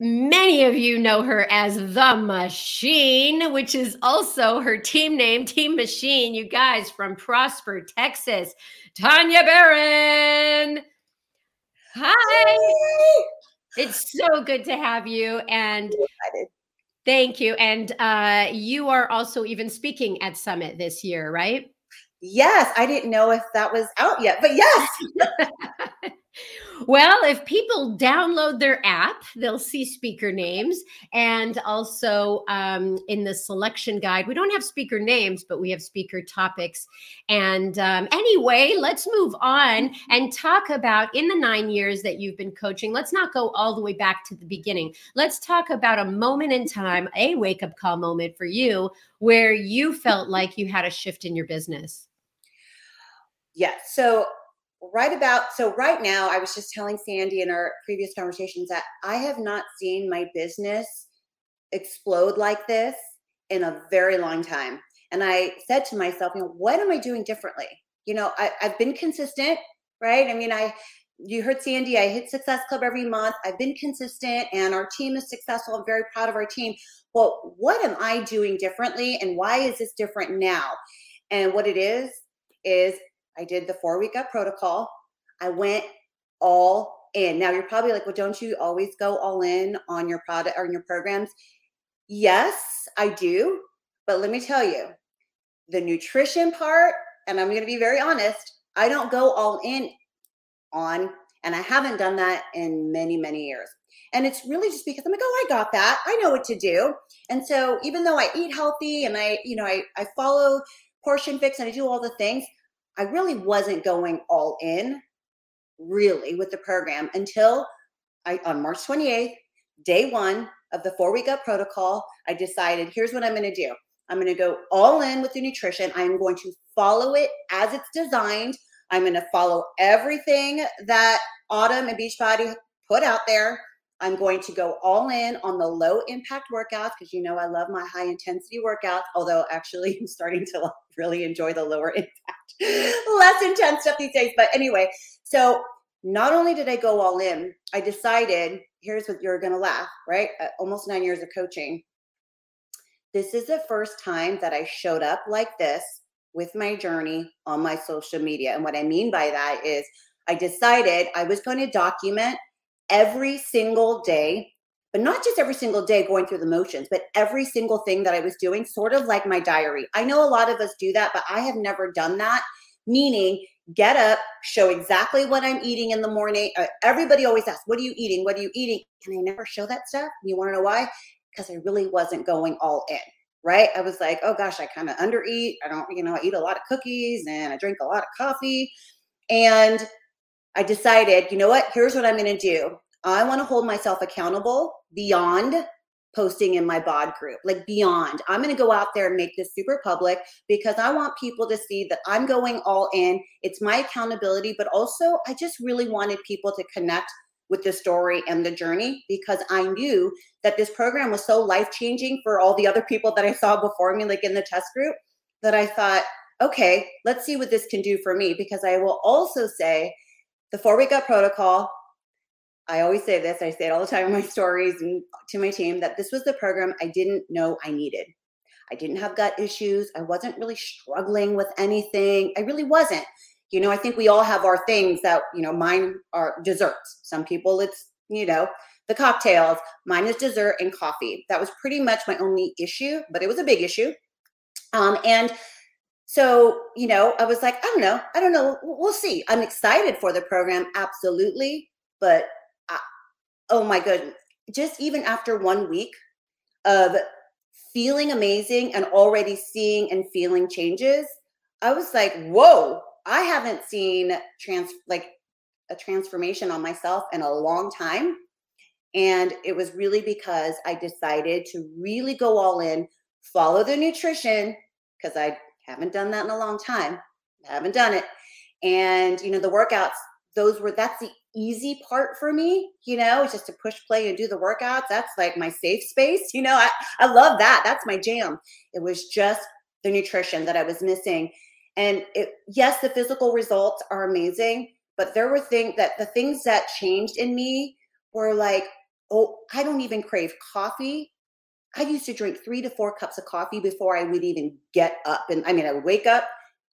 Many of you know her as The Machine, which is also her team name, Team Machine. You guys from Prosper, Texas. Tanya Barron. Hi. It's so good to have you. And thank you. And uh, you are also even speaking at Summit this year, right? Yes. I didn't know if that was out yet, but yes. Well, if people download their app, they'll see speaker names. And also um, in the selection guide, we don't have speaker names, but we have speaker topics. And um, anyway, let's move on and talk about in the nine years that you've been coaching. Let's not go all the way back to the beginning. Let's talk about a moment in time, a wake up call moment for you where you felt like you had a shift in your business. Yeah, so right about so right now i was just telling sandy in our previous conversations that i have not seen my business explode like this in a very long time. And i said to myself you know what am i doing differently? You know I, i've been consistent right? I mean i you heard sandy i hit success club every month. I've been consistent and our team is successful. I'm very proud of our team. Well what am i doing differently and why is this different now? And what it is is I did the four week gut protocol. I went all in. Now you're probably like, well, don't you always go all in on your product or on your programs? Yes, I do. But let me tell you, the nutrition part, and I'm going to be very honest, I don't go all in on, and I haven't done that in many, many years. And it's really just because I'm like, oh, I got that. I know what to do. And so even though I eat healthy and I, you know, I, I follow portion fix and I do all the things, I really wasn't going all in really with the program until I on March 28th, day one of the four week gut protocol, I decided here's what I'm going to do. I'm going to go all in with the nutrition. I'm going to follow it as it's designed. I'm going to follow everything that Autumn and Beachbody put out there. I'm going to go all in on the low impact workouts because you know I love my high intensity workouts, although actually I'm starting to really enjoy the lower impact, less intense stuff these days. But anyway, so not only did I go all in, I decided here's what you're going to laugh, right? Uh, almost nine years of coaching. This is the first time that I showed up like this with my journey on my social media. And what I mean by that is I decided I was going to document every single day, but not just every single day going through the motions, but every single thing that I was doing, sort of like my diary. I know a lot of us do that, but I have never done that. Meaning, get up, show exactly what I'm eating in the morning. Uh, everybody always asks, What are you eating? What are you eating? And I never show that stuff. You want to know why? Because I really wasn't going all in right? I was like, oh gosh, I kind of undereat. I don't, you know, I eat a lot of cookies and I drink a lot of coffee. And I decided, you know what? Here's what I'm going to do. I want to hold myself accountable beyond posting in my bod group, like beyond. I'm going to go out there and make this super public because I want people to see that I'm going all in. It's my accountability, but also I just really wanted people to connect with the story and the journey because I knew that this program was so life changing for all the other people that I saw before me, like in the test group, that I thought, okay, let's see what this can do for me. Because I will also say the four week gut protocol. I always say this, I say it all the time in my stories and to my team that this was the program I didn't know I needed. I didn't have gut issues. I wasn't really struggling with anything. I really wasn't. You know, I think we all have our things that, you know, mine are desserts. Some people it's, you know, the cocktails. Mine is dessert and coffee. That was pretty much my only issue, but it was a big issue. Um, and so, you know, I was like, I don't know. I don't know. We'll see. I'm excited for the program, absolutely. But I, oh my goodness, just even after one week of feeling amazing and already seeing and feeling changes, I was like, whoa, I haven't seen trans like a transformation on myself in a long time. And it was really because I decided to really go all in, follow the nutrition, because I haven't done that in a long time. Haven't done it. And, you know, the workouts, those were, that's the easy part for me, you know, just to push play and do the workouts. That's like my safe space. You know, I, I love that. That's my jam. It was just the nutrition that I was missing. And it, yes, the physical results are amazing, but there were things that the things that changed in me were like, oh, I don't even crave coffee. I used to drink three to four cups of coffee before I would even get up. And I mean, I would wake up,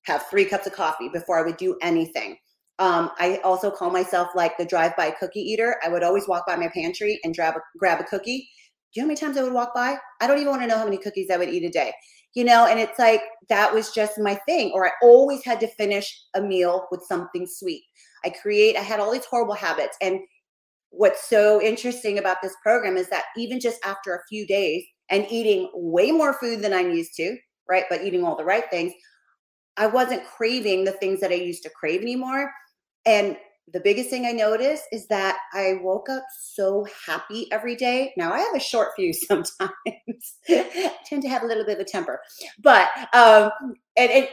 have three cups of coffee before I would do anything. Um, I also call myself like the drive-by cookie eater. I would always walk by my pantry and grab a, grab a cookie. Do you know how many times I would walk by? I don't even want to know how many cookies I would eat a day. You know, and it's like that was just my thing. Or I always had to finish a meal with something sweet. I create, I had all these horrible habits. And what's so interesting about this program is that even just after a few days and eating way more food than I'm used to, right? But eating all the right things, I wasn't craving the things that I used to crave anymore. And the biggest thing I noticed is that I woke up so happy every day. Now I have a short fuse sometimes. I tend to have a little bit of a temper, but um, and it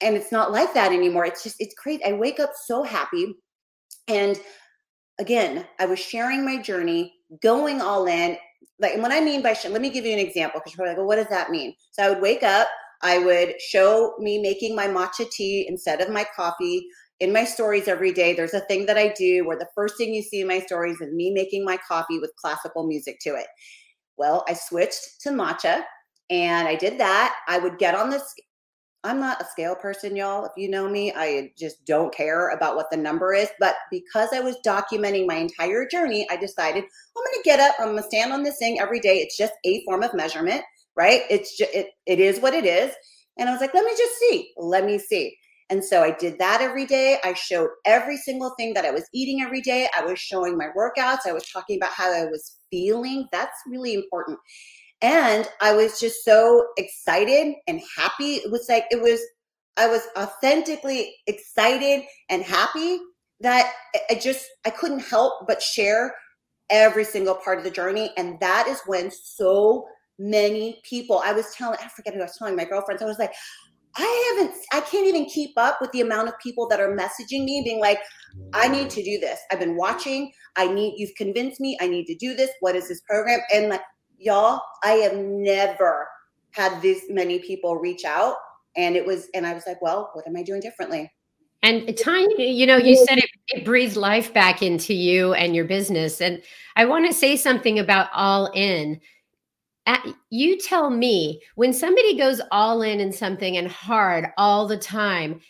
and it's not like that anymore. It's just it's crazy. I wake up so happy, and again, I was sharing my journey, going all in. Like, and what I mean by let me give you an example because you're like, well, what does that mean? So I would wake up. I would show me making my matcha tea instead of my coffee in my stories every day, there's a thing that I do where the first thing you see in my stories is me making my coffee with classical music to it. Well, I switched to matcha and I did that. I would get on this. I'm not a scale person, y'all. If you know me, I just don't care about what the number is. But because I was documenting my entire journey, I decided I'm going to get up. I'm going to stand on this thing every day. It's just a form of measurement, right? It's just, it, it is what it is. And I was like, let me just see. Let me see. And so I did that every day. I showed every single thing that I was eating every day. I was showing my workouts. I was talking about how I was feeling. That's really important. And I was just so excited and happy. It was like, it was, I was authentically excited and happy that I just, I couldn't help but share every single part of the journey. And that is when so many people, I was telling, I forget who I was telling my girlfriends, I was like, I haven't, I can't even keep up with the amount of people that are messaging me being like, I need to do this. I've been watching. I need, you've convinced me I need to do this. What is this program? And like, y'all, I have never had this many people reach out. And it was, and I was like, well, what am I doing differently? And Tanya, you know, you said it, it breathed life back into you and your business. And I want to say something about all in you tell me when somebody goes all in in something and hard all the time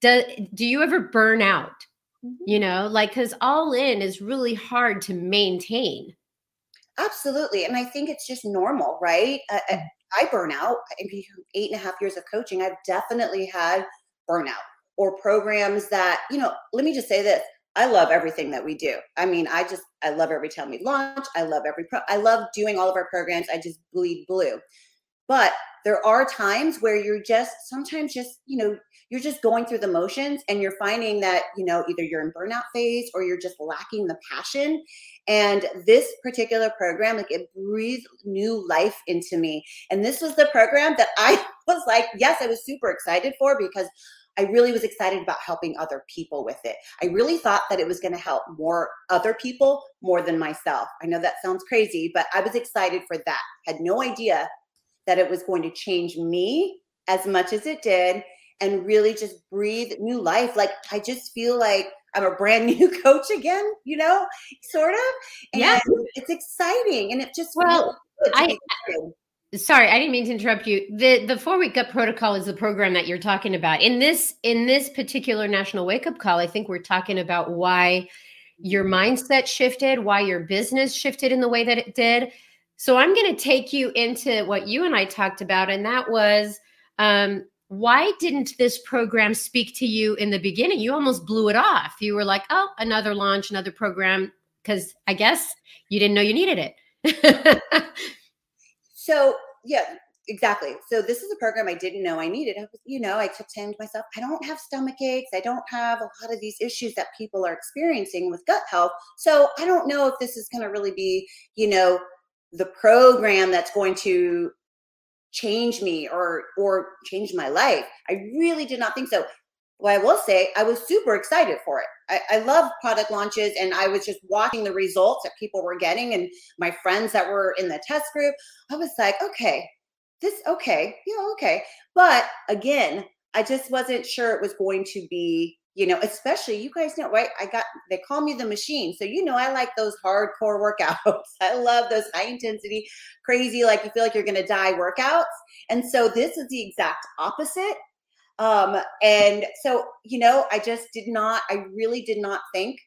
do, do you ever burn out you mm-hmm. know like because all in is really hard to maintain absolutely and i think it's just normal right uh, uh, i burn out eight and a half years of coaching i've definitely had burnout or programs that you know let me just say this I love everything that we do. I mean, I just I love every time we launch. I love every pro- I love doing all of our programs. I just bleed blue. But there are times where you're just sometimes just, you know, you're just going through the motions and you're finding that, you know, either you're in burnout phase or you're just lacking the passion. And this particular program, like it breathed new life into me. And this was the program that I was like, yes, I was super excited for because I really was excited about helping other people with it. I really thought that it was going to help more other people more than myself. I know that sounds crazy, but I was excited for that. Had no idea that it was going to change me as much as it did and really just breathe new life. Like I just feel like I'm a brand new coach again, you know, sort of. And yeah. it's exciting and it just well, I, sorry i didn't mean to interrupt you the the four week gut protocol is the program that you're talking about in this in this particular national wake up call i think we're talking about why your mindset shifted why your business shifted in the way that it did so i'm going to take you into what you and i talked about and that was um, why didn't this program speak to you in the beginning you almost blew it off you were like oh another launch another program because i guess you didn't know you needed it So yeah, exactly. So this is a program I didn't know I needed. I was, you know, I kept saying to myself, I don't have stomach aches. I don't have a lot of these issues that people are experiencing with gut health. So I don't know if this is going to really be, you know, the program that's going to change me or or change my life. I really did not think so well, I will say I was super excited for it. I, I love product launches and I was just watching the results that people were getting and my friends that were in the test group. I was like, okay, this, okay, yeah, okay. But again, I just wasn't sure it was going to be you know, especially you guys know, right? I got they call me the machine. So you know I like those hardcore workouts. I love those high intensity, crazy, like you feel like you're gonna die workouts. And so this is the exact opposite. Um, and so, you know, I just did not, I really did not think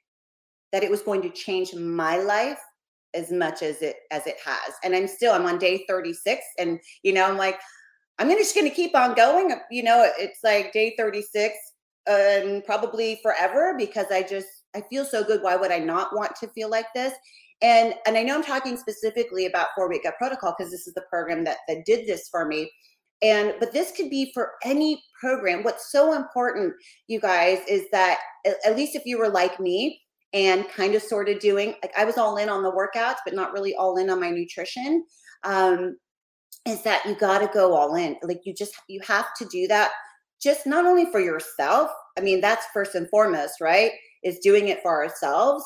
that it was going to change my life as much as it as it has. And I'm still, I'm on day 36. And you know, I'm like, I'm just gonna keep on going. You know, it's like day 36 and probably forever because I just I feel so good. Why would I not want to feel like this? And and I know I'm talking specifically about four week gut protocol because this is the program that that did this for me. And but this could be for any program. What's so important, you guys, is that at least if you were like me and kind of sort of doing like I was all in on the workouts, but not really all in on my nutrition. Um, is that you got to go all in. Like you just you have to do that just not only for yourself, I mean, that's first and foremost, right? Is doing it for ourselves,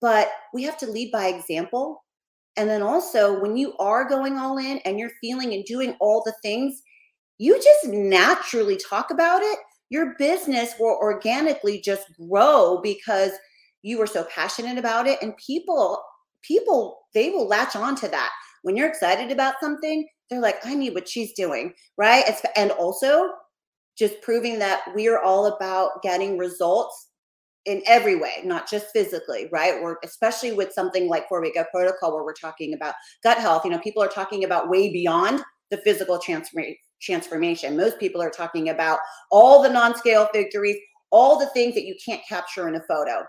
but we have to lead by example. And then also, when you are going all in and you're feeling and doing all the things, you just naturally talk about it. Your business will organically just grow because you are so passionate about it. And people, people, they will latch on to that. When you're excited about something, they're like, I need what she's doing, right? And also, just proving that we are all about getting results in every way, not just physically, right? Or especially with something like four week protocol, where we're talking about gut health. You know, people are talking about way beyond the physical transformation. Transformation. Most people are talking about all the non-scale victories, all the things that you can't capture in a photo.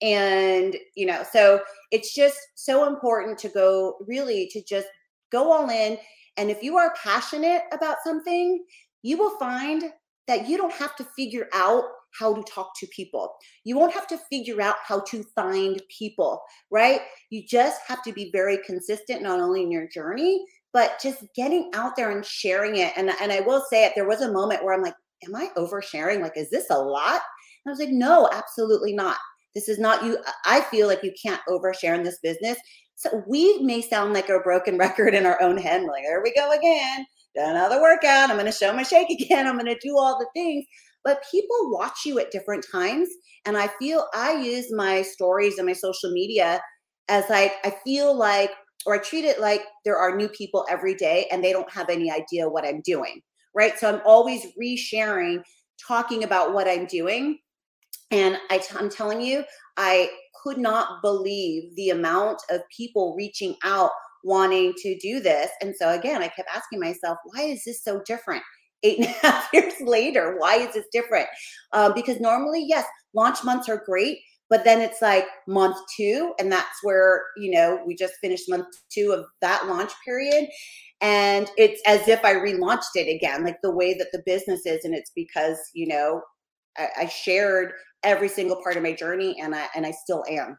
And, you know, so it's just so important to go really to just go all in. And if you are passionate about something, you will find that you don't have to figure out how to talk to people. You won't have to figure out how to find people, right? You just have to be very consistent, not only in your journey, but just getting out there and sharing it. And, and I will say it, there was a moment where I'm like, am I oversharing? Like, is this a lot? And I was like, no, absolutely not. This is not you. I feel like you can't overshare in this business. So we may sound like a broken record in our own head, like, there we go again another workout. I'm going to show my shake again. I'm going to do all the things. But people watch you at different times. And I feel I use my stories and my social media as like, I feel like, or I treat it like there are new people every day and they don't have any idea what I'm doing. Right. So I'm always resharing, talking about what I'm doing. And I t- I'm telling you, I could not believe the amount of people reaching out wanting to do this. And so again, I kept asking myself, why is this so different? Eight and a half years later, why is this different? Um, because normally, yes, launch months are great, but then it's like month two, and that's where you know we just finished month two of that launch period. And it's as if I relaunched it again, like the way that the business is, and it's because you know I, I shared every single part of my journey, and I and I still am.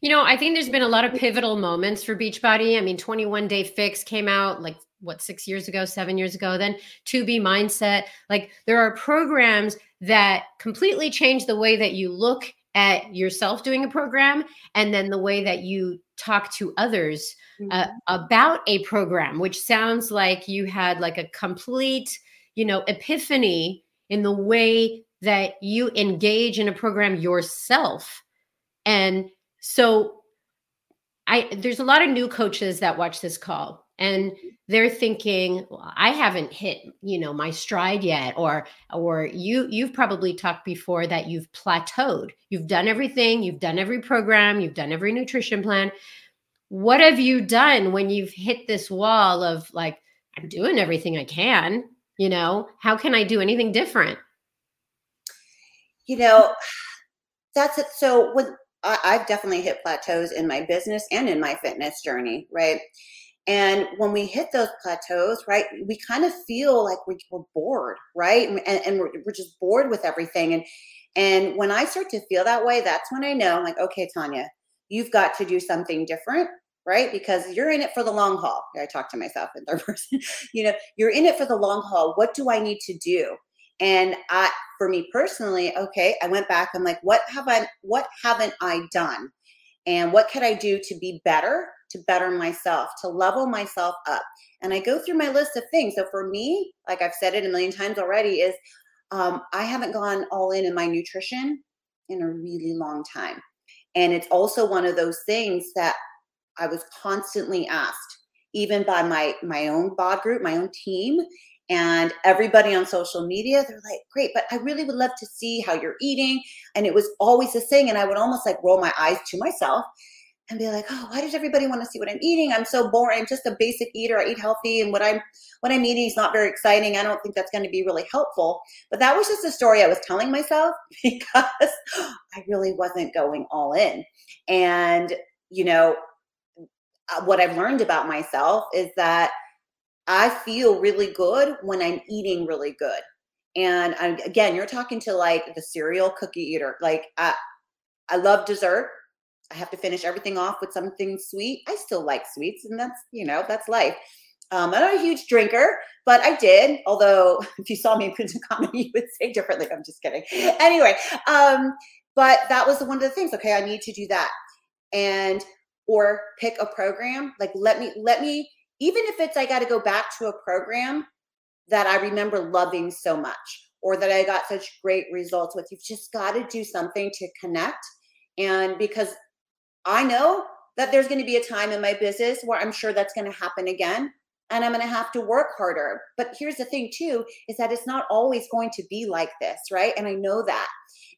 You know, I think there's been a lot of pivotal moments for Beachbody. I mean, 21 Day Fix came out like what six years ago, seven years ago. Then 2B Mindset. Like there are programs that completely change the way that you look at yourself doing a program, and then the way that you talk to others uh, mm-hmm. about a program. Which sounds like you had like a complete, you know, epiphany in the way that you engage in a program yourself and so I there's a lot of new coaches that watch this call and they're thinking well, I haven't hit, you know, my stride yet or or you you've probably talked before that you've plateaued. You've done everything, you've done every program, you've done every nutrition plan. What have you done when you've hit this wall of like I'm doing everything I can, you know, how can I do anything different? You know, that's it. So when I, I've definitely hit plateaus in my business and in my fitness journey, right? And when we hit those plateaus, right, we kind of feel like we, are bored, right? And, and we're, we're, just bored with everything. And and when I start to feel that way, that's when I know, I'm like, okay, Tanya, you've got to do something different, right? Because you're in it for the long haul. I talk to myself in third person. you know, you're in it for the long haul. What do I need to do? And I, for me personally, okay, I went back. I'm like, what have I, what haven't I done? And what could I do to be better, to better myself, to level myself up? And I go through my list of things. So for me, like I've said it a million times already, is um, I haven't gone all in in my nutrition in a really long time. And it's also one of those things that I was constantly asked, even by my my own bod group, my own team, and everybody on social media. They're like, "Great, but I really would love to see how you're eating." And it was always the thing, and I would almost like roll my eyes to myself and be like, oh, why does everybody want to see what I'm eating? I'm so boring. I'm just a basic eater. I eat healthy, and what I'm what I'm eating is not very exciting. I don't think that's going to be really helpful. But that was just a story I was telling myself because I really wasn't going all in. And you know, uh, what I've learned about myself is that I feel really good when I'm eating really good. And I, again, you're talking to like the serial cookie eater. Like I, I love dessert I have to finish everything off with something sweet. I still like sweets, and that's you know that's life. Um, I'm not a huge drinker, but I did. Although if you saw me in Crimson Comedy, you would say differently. I'm just kidding. Anyway, um, but that was one of the things. Okay, I need to do that, and or pick a program. Like let me let me even if it's I got to go back to a program that I remember loving so much, or that I got such great results with. You've just got to do something to connect, and because I know that there's going to be a time in my business where I'm sure that's going to happen again and I'm going to have to work harder. But here's the thing too is that it's not always going to be like this, right? And I know that.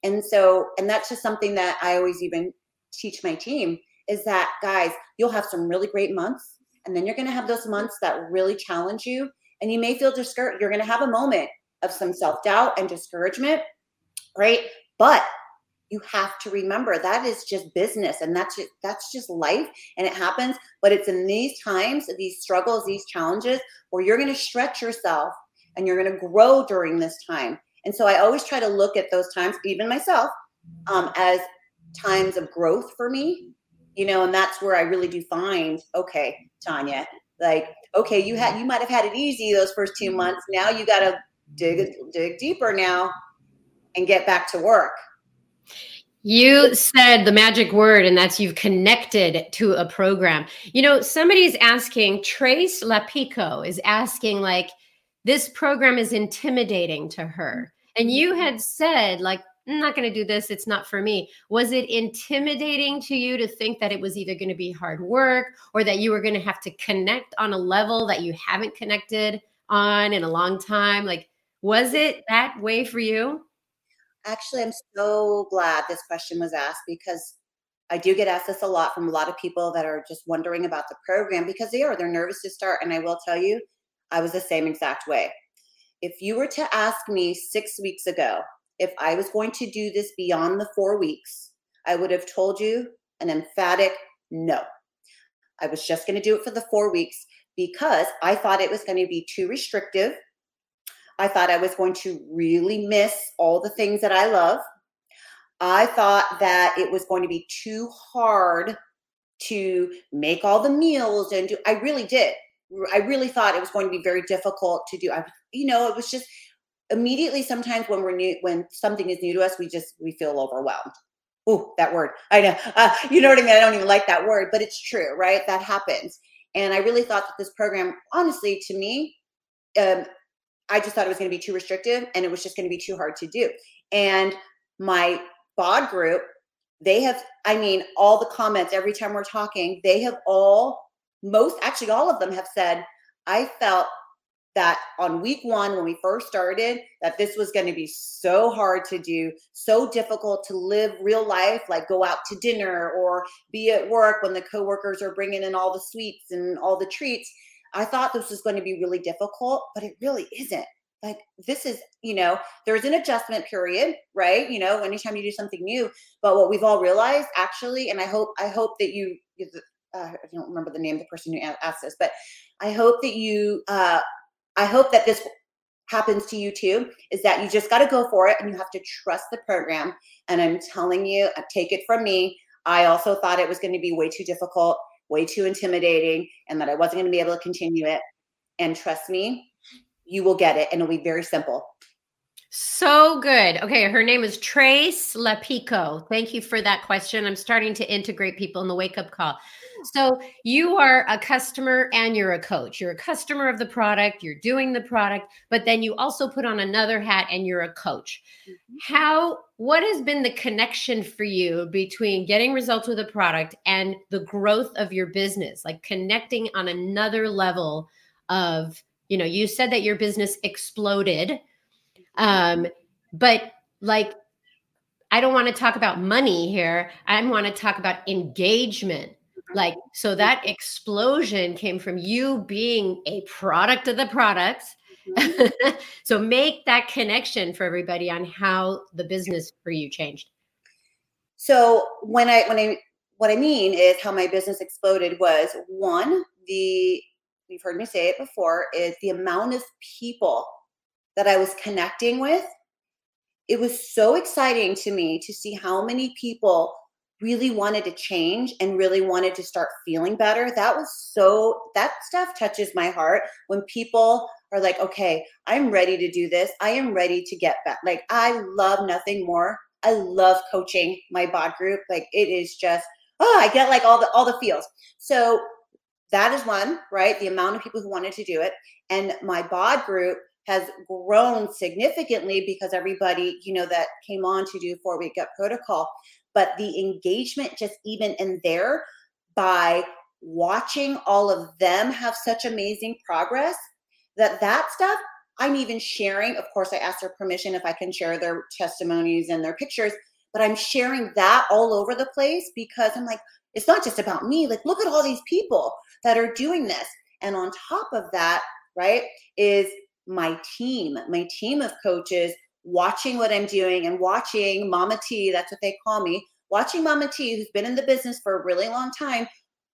And so and that's just something that I always even teach my team is that guys, you'll have some really great months and then you're going to have those months that really challenge you and you may feel discouraged. You're going to have a moment of some self-doubt and discouragement, right? But you have to remember that is just business and that's just, that's just life and it happens but it's in these times these struggles these challenges where you're going to stretch yourself and you're going to grow during this time and so i always try to look at those times even myself um, as times of growth for me you know and that's where i really do find okay tanya like okay you had you might have had it easy those first two months now you got to dig dig deeper now and get back to work you said the magic word, and that's you've connected to a program. You know, somebody's asking, Trace Lapico is asking, like, this program is intimidating to her. And you had said, like, I'm not going to do this. It's not for me. Was it intimidating to you to think that it was either going to be hard work or that you were going to have to connect on a level that you haven't connected on in a long time? Like, was it that way for you? Actually, I'm so glad this question was asked because I do get asked this a lot from a lot of people that are just wondering about the program because they are, they're nervous to start. And I will tell you, I was the same exact way. If you were to ask me six weeks ago if I was going to do this beyond the four weeks, I would have told you an emphatic no. I was just going to do it for the four weeks because I thought it was going to be too restrictive I thought I was going to really miss all the things that I love. I thought that it was going to be too hard to make all the meals and do I really did. I really thought it was going to be very difficult to do. I you know, it was just immediately sometimes when we're new when something is new to us, we just we feel overwhelmed. Oh, that word. I know. Uh, you know what I mean? I don't even like that word, but it's true, right? That happens. And I really thought that this program, honestly, to me, um, I just thought it was going to be too restrictive and it was just going to be too hard to do. And my bod group, they have, I mean, all the comments every time we're talking, they have all, most, actually, all of them have said, I felt that on week one, when we first started, that this was going to be so hard to do, so difficult to live real life, like go out to dinner or be at work when the coworkers are bringing in all the sweets and all the treats I thought this was going to be really difficult, but it really isn't. Like this is, you know, there's an adjustment period, right? You know, anytime you do something new. But what we've all realized, actually, and I hope, I hope that you, uh, I don't remember the name of the person who asked this, but I hope that you, uh, I hope that this happens to you too. Is that you just got to go for it, and you have to trust the program. And I'm telling you, uh, take it from me. I also thought it was going to be way too difficult way too intimidating and that I wasn't going to be able to continue it. And trust me, you will get it and it'll be very simple. So good. Okay, her name is Trace Lapico. Thank you for that question. I'm starting to integrate people in the wake up call. So, you are a customer and you're a coach. You're a customer of the product, you're doing the product, but then you also put on another hat and you're a coach. Mm-hmm. How what has been the connection for you between getting results with a product and the growth of your business? Like connecting on another level of, you know, you said that your business exploded um, but like, I don't want to talk about money here. I want to talk about engagement. Like, so that explosion came from you being a product of the products. Mm-hmm. so make that connection for everybody on how the business for you changed. So when I when I what I mean is how my business exploded was one, the you've heard me say it before, is the amount of people that I was connecting with, it was so exciting to me to see how many people really wanted to change and really wanted to start feeling better. That was so, that stuff touches my heart when people are like, okay, I'm ready to do this. I am ready to get back. Like, I love nothing more. I love coaching my bod group. Like, it is just, oh, I get like all the, all the feels. So that is one, right? The amount of people who wanted to do it. And my bod group has grown significantly because everybody, you know, that came on to do four week gut protocol. But the engagement, just even in there, by watching all of them have such amazing progress, that that stuff I'm even sharing. Of course, I asked their permission if I can share their testimonies and their pictures, but I'm sharing that all over the place because I'm like, it's not just about me. Like, look at all these people that are doing this. And on top of that, right, is my team, my team of coaches watching what I'm doing and watching Mama T, that's what they call me, watching Mama T, who's been in the business for a really long time,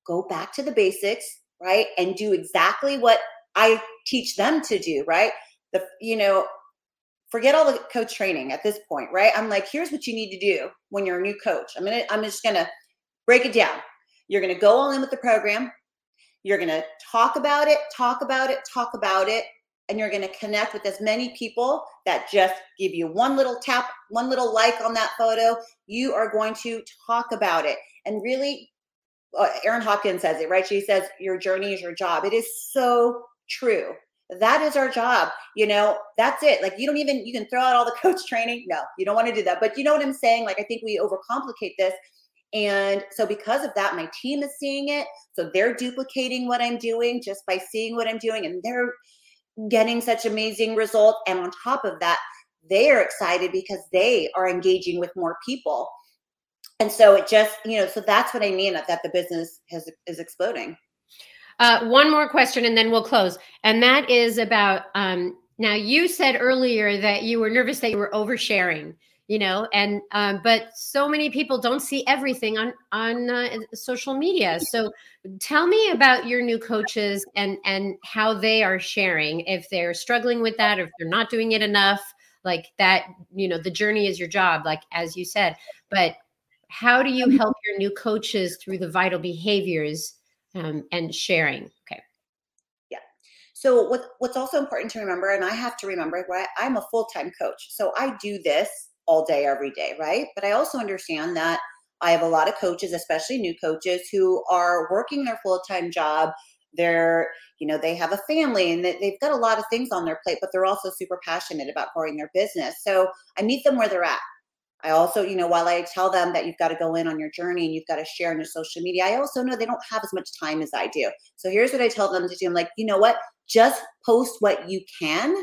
go back to the basics, right? And do exactly what I teach them to do, right? The, you know, forget all the coach training at this point, right? I'm like, here's what you need to do when you're a new coach. I'm gonna, I'm just gonna break it down. You're gonna go all in with the program. You're gonna talk about it, talk about it, talk about it, and you're going to connect with as many people that just give you one little tap, one little like on that photo. You are going to talk about it and really. Uh, Erin Hopkins says it right. She says your journey is your job. It is so true. That is our job. You know, that's it. Like you don't even you can throw out all the coach training. No, you don't want to do that. But you know what I'm saying? Like I think we overcomplicate this. And so, because of that, my team is seeing it. So, they're duplicating what I'm doing just by seeing what I'm doing. And they're getting such amazing results. And on top of that, they are excited because they are engaging with more people. And so it just, you know, so that's what I mean that the business has is exploding. Uh, one more question and then we'll close. And that is about um, now you said earlier that you were nervous that you were oversharing you know and um, but so many people don't see everything on on uh, social media. So tell me about your new coaches and and how they are sharing if they're struggling with that or if they're not doing it enough like that you know the journey is your job like as you said. But how do you mm-hmm. help your new coaches through the vital behaviors um, and sharing? Okay. Yeah. So what, what's also important to remember and i have to remember right i'm a full-time coach so i do this all day, every day, right? But I also understand that I have a lot of coaches, especially new coaches, who are working their full time job. They're, you know, they have a family and they've got a lot of things on their plate, but they're also super passionate about growing their business. So I meet them where they're at. I also, you know, while I tell them that you've got to go in on your journey and you've got to share on your social media, I also know they don't have as much time as I do. So here's what I tell them to do. I'm like, you know what? Just post what you can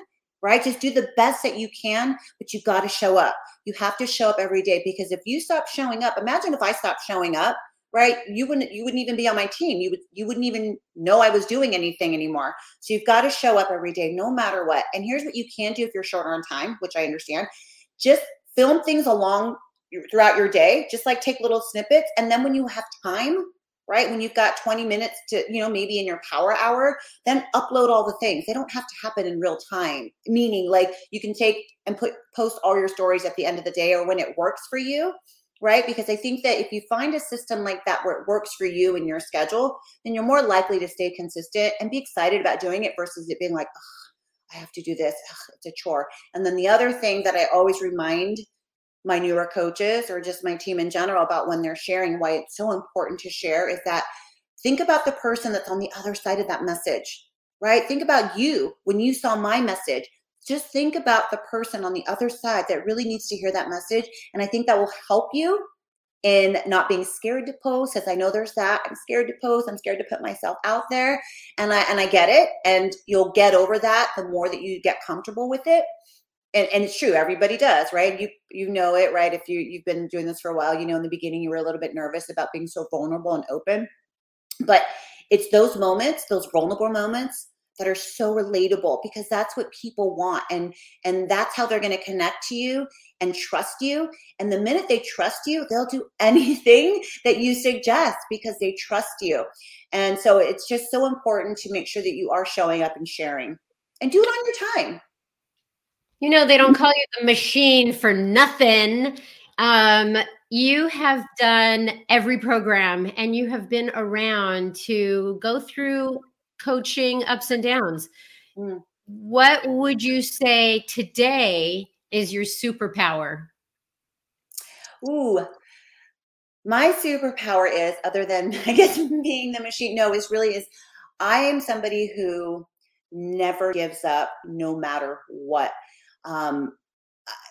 right? Just do the best that you can, but you got to show up. You have to show up every day because if you stop showing up, imagine if I stopped showing up, right? You wouldn't you wouldn't even be on my team. You would you wouldn't even know I was doing anything anymore. So you've got to show up every day no matter what. And here's what you can do if you're shorter on time, which I understand. Just film things along throughout your day, just like take little snippets and then when you have time, right? When you've got 20 minutes to, you know, maybe in your power hour, then upload all the things. They don't have to happen in real time, meaning like you can take and put post all your stories at the end of the day or when it works for you, right? Because I think that if you find a system like that where it works for you and your schedule, then you're more likely to stay consistent and be excited about doing it versus it being like, I have to do this. Ugh, it's a chore. And then the other thing that I always remind my newer coaches or just my team in general about when they're sharing why it's so important to share is that think about the person that's on the other side of that message, right? Think about you when you saw my message. Just think about the person on the other side that really needs to hear that message. And I think that will help you in not being scared to post because I know there's that. I'm scared to post. I'm scared to put myself out there. And I and I get it. And you'll get over that the more that you get comfortable with it and, and it's true everybody does right? You you know it right? If you you've been doing this for a while you know in the beginning you were a little bit nervous about being so vulnerable and open. But it's those moments those vulnerable moments that are so relatable because that's what people want and and that's how they're going to connect to you and trust you. And the minute they trust you they'll do anything that you suggest because they trust you. And so it's just so important to make sure that you are showing up and sharing. And do it on your time you know, they don't call you the machine for nothing. Um, you have done every program and you have been around to go through coaching ups and downs. Mm. What would you say today is your superpower? Ooh, my superpower is, other than I guess being the machine, no, is really is I am somebody who never gives up no matter what um,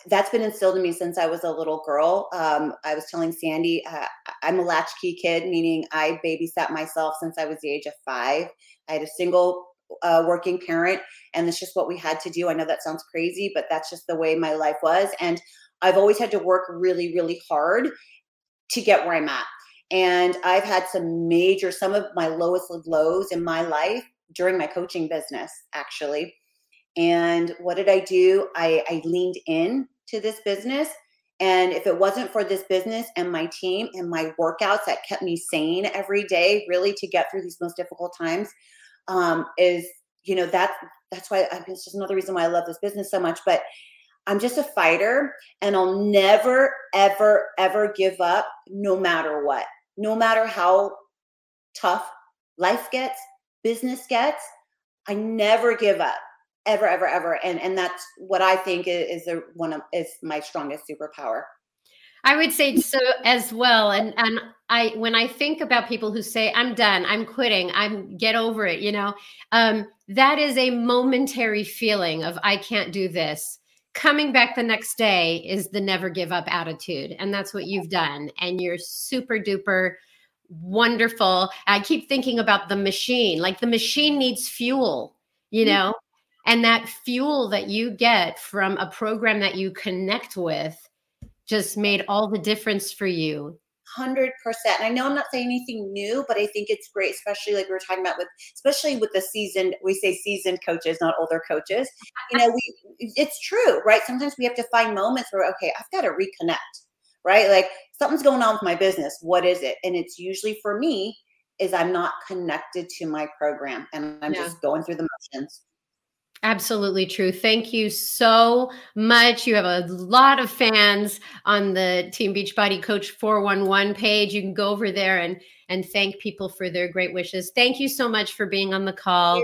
that's been instilled in me since I was a little girl. Um, I was telling Sandy, uh, I'm a latchkey kid, meaning I babysat myself since I was the age of five. I had a single uh, working parent, and it's just what we had to do. I know that sounds crazy, but that's just the way my life was. And I've always had to work really, really hard to get where I'm at. And I've had some major, some of my lowest lows in my life during my coaching business, actually. And what did I do? I, I leaned in to this business. And if it wasn't for this business and my team and my workouts that kept me sane every day, really to get through these most difficult times, um, is you know that that's why I, it's just another reason why I love this business so much. But I'm just a fighter, and I'll never, ever, ever give up, no matter what, no matter how tough life gets, business gets. I never give up ever ever ever and and that's what i think is, a, one of is my strongest superpower. I would say so as well and and i when i think about people who say i'm done i'm quitting i'm get over it you know um that is a momentary feeling of i can't do this. Coming back the next day is the never give up attitude and that's what you've done and you're super duper wonderful. I keep thinking about the machine like the machine needs fuel you mm-hmm. know and that fuel that you get from a program that you connect with just made all the difference for you. 100% And i know i'm not saying anything new but i think it's great especially like we were talking about with especially with the seasoned we say seasoned coaches not older coaches. You know we it's true right? Sometimes we have to find moments where okay i've got to reconnect right? Like something's going on with my business. What is it? And it's usually for me is i'm not connected to my program and i'm yeah. just going through the motions Absolutely true. Thank you so much. You have a lot of fans on the Team Beachbody Coach 411 page. You can go over there and and thank people for their great wishes. Thank you so much for being on the call.